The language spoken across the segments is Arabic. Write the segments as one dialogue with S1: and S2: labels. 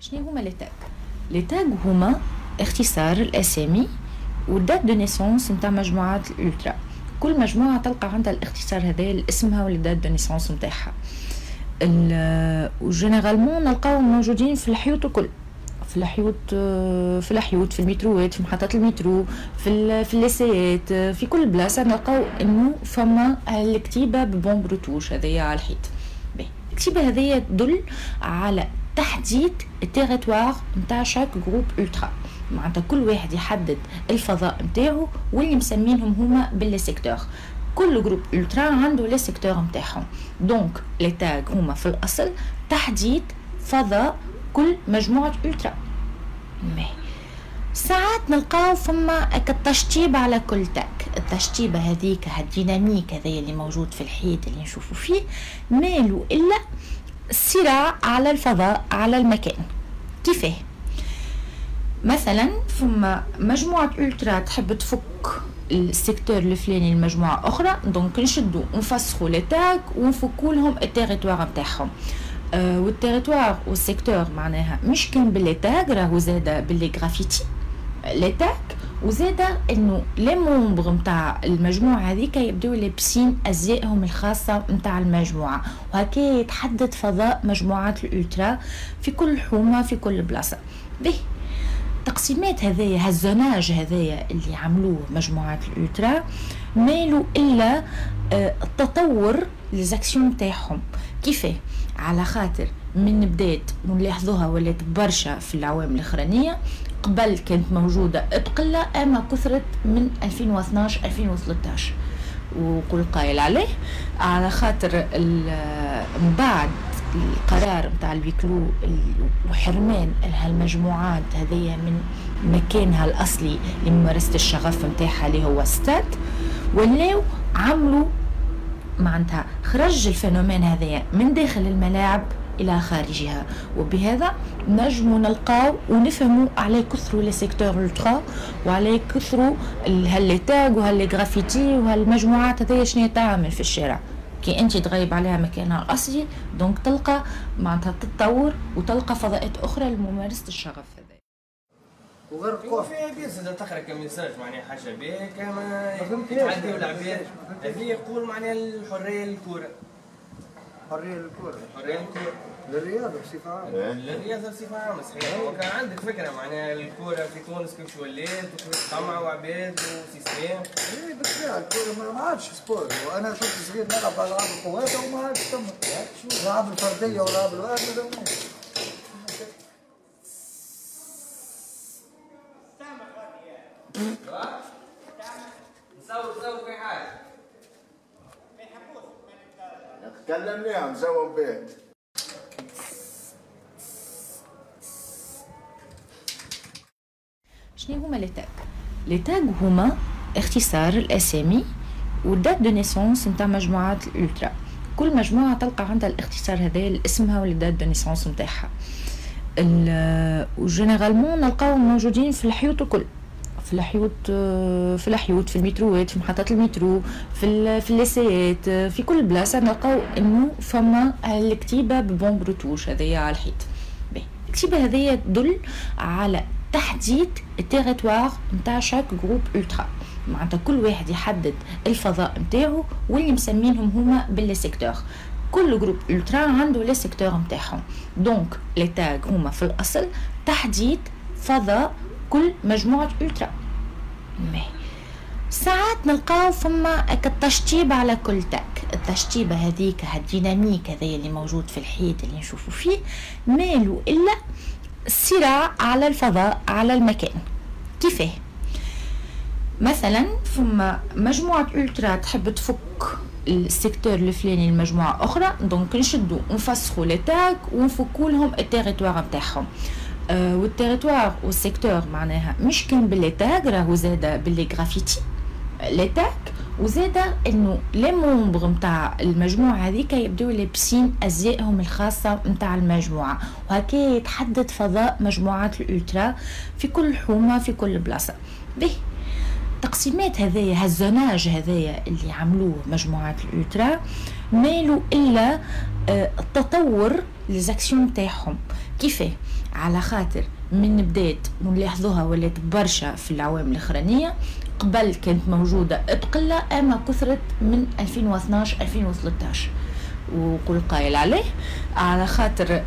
S1: شنو هما les tags les tags هما اختصار الاسامي وال dates de naissance نتاع مجموعات ال ultras كل مجموعه تلقى عندها الاختصار هذا لاسمها ولا date de naissance نتاعها و généralement نلقاو موجودين في الحيوط الكل في الحيوط في الحيوط في المتروات في محطات المترو في في الليسيات في كل بلاصه نلقاو انه فما الكتيبه ب bombe retouche هذيا على الحيط الكتيبه هذيا تدل على تحديد ال territoire نتاع chaque groupe ultra. معناتها كل واحد يحدد الفضاء نتاعو واللي مسمينهم هما ب les secteurs كل groupe ultra عنده les secteurs نتاعهم donc les tags هما في الأصل تحديد فضاء كل مجموعة ultra. mais. ساعات نلقاو فما التشطيب على كل tag. التشطيبة هذيك هال dynamique هذايا اللي موجود في الحيط اللي نشوفوا فيه. ماهو إلا الصراع على الفضاء على المكان. كيفاه؟ مثلا فما مجموعة ألترا تحب تفك ال secteur الفلاني لمجموعة أخرى donc نشدو نفسخو les tags ونفكو لهم ال territoire نتاعهم أه وال territoire وال secteur معناها مش كان ب les tags راهو زادا ب les graffitis les tags وزادا إنه les membres نتاع المجموعة هذيك يبداو لابسين أزيائهم الخاصة نتاع المجموعة. وهكا يتحدد فضاء مجموعات الألترا في كل حومة في كل بلاصة. به التقسيمات هذايا هالزوناج هذايا اللي عملوه مجموعات الألترا مالوا إلا آه، التطور ليزاكسيون تاعهم كيفاه على خاطر من بدات ونلاحظوها ولات برشا في العوام الأخرانية قبل كانت موجودة بقلة أما كثرت من 2012 2013 وكل قايل عليه على خاطر من بعد القرار نتاع ال huis clos وحرمان هالمجموعات هذيا من مكانها الأصلي لممارسة الشغف نتاعها اللي هو ستات ولاو عملوا معناتها خرج ال phénomène هذايا من داخل الملاعب إلى خارجها. وبهذا نجم نلقاو ونفهموا على كثروا les secteurs ultras وعلى كثروا هاللي تاغ وهاللي غرافيتي وهالمجموعات هذيا شنو تعمل في الشارع. كي أنت تغيب عليها مكانها الأصلي دونك تلقى معناتها تتطور وتلقى فضاءات أخرى لممارسة الشغف هذا.
S2: وغير القوة في بيس إذا تقرا كميساج معناها حاجة بك ما يتعديوا العباد هذه يقول معناها الحرية للكره
S3: حريه للكره
S2: حريه للكره
S3: للرياضة بصفة عامة.
S2: للرياضة بصفة عامة صحيح. هو كان عندك فكرة معناها الكره في تونس كيف ولات وكيف طمع وعباد وسيستم؟
S3: إيه بالطبيعه الكورة ما عادش سبور وأنا كنت صغير نلعب العاب القوات وما عادش تم. الالعاب الفردية والالعاب الواحدة
S2: نصور نصور في حاجة
S4: كلمني عن زوم بيت.
S1: شنو هما لي تاغ. لي تاغ هما اختصار الأسامي وال date de naissance نتاع مجموعات الألترا. كل مجموعة تلقى عندها الاختصار هذا لاسمها date de naissance نتاعها. و généralement نلقاو موجودين في الحيوط الكل. في الحيوط في الحيوط في المتروات في محطات المترو في في الليسيات في كل بلاصة نلقاو إنه فما الكتيبة ب bombe retouche هذيا على الحيط. الكتيبة هذيا تدل على تحديد ال territoire نتاع chaque groupe ultra. معناتها كل واحد يحدد الفضاء نتاعو واللي مسمينهم هما ب les secteurs كل groupe ultra عنده les secteurs نتاعهم donc les tags هما في الأصل تحديد فضاء كل مجموعة ألترا. mais. ساعات نلقاو فما التشطيب على كل tag. التشطيبة هذيك هال dynamique هذايا اللي موجود في الحيط اللي نشوفوا فيه ماهو إلا الصراع على الفضاء على المكان. كيفاه؟ مثلا فما مجموعة ألترا تحب تفك ال secteur الفلاني لمجموعة أخرى donc نشدو نفسخو les tags ونفكو لهم ال territoire نتاعهم أه وال territoire وال secteur معناها مش كان ب les tags راهو زادا ب les graffitis les tags وزادا إنه les membres نتاع المجموعة هذيك يبداو لابسين أزيائهم الخاصة نتاع المجموعة. وهكا يتحدد فضاء مجموعات الالترا في كل حومة في كل بلاصة. به التقسيمات هذايا هال zonage هذايا اللي عملوه مجموعات الالترا ماهو إلا آه، التطور les actions تاعهم. كيفاه؟ على خاطر من بدات نلاحظوها ولات برشا في العوام الأخرانية قبل كانت موجودة بقله أما كثرت من 2012 2013 وقول قايل عليه على خاطر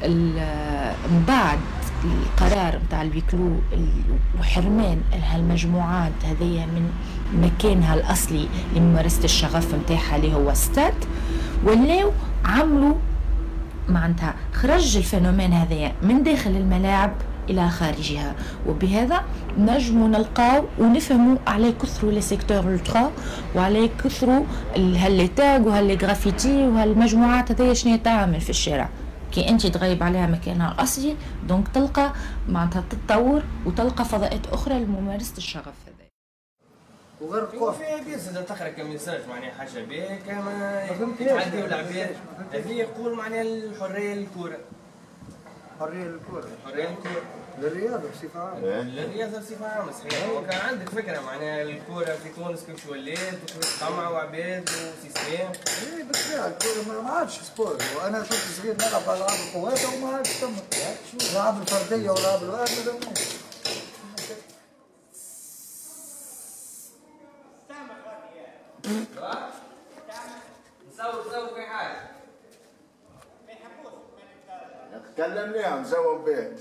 S1: من بعد القرار نتاع ال huis clos وحرمان هالمجموعات هذيا من مكانها الأصلي لممارسة الشغف نتاعها اللي هو ستاد ولاو عملوا معناتها خرج ال phénomène هذايا من داخل الملاعب إلى خارجها. وبهذا نجم نلقاو ونفهموا على كثروا les secteurs ultras وعلى كثروا هاللي تاغ وهاللي غرافيتي وهالمجموعات هذيا شنو تعمل في الشارع. كي انت تغيب عليها مكانها الاصلي دونك تلقى معناتها تتطور وتلقى فضاءات أخرى لممارسة الشغف هذا
S2: وغير القوة فيها بيس إذا تخرج كميساج معناها حاجة بيك ما تعديو العباد هذه يقول معناها الحرية للكوره
S3: حرية للكره
S2: حرية للكورة.
S3: للرياضة بصفة عامة.
S2: للرياضة بصفة عامة صحيح. وكان عندك فكرة معناها الكورة في تونس كيفاش ولات طمع وعباد وسيستم
S3: إيه بالطبيعه الكورة ما- ما عادش سبور وأنا كنت صغير نلعب ألعاب القوات وما عادش تم الالعاب الفردية والالعاب الواحد ما دمناش
S2: نصور نصور في حاجة
S4: كلمنيهم زوم بيه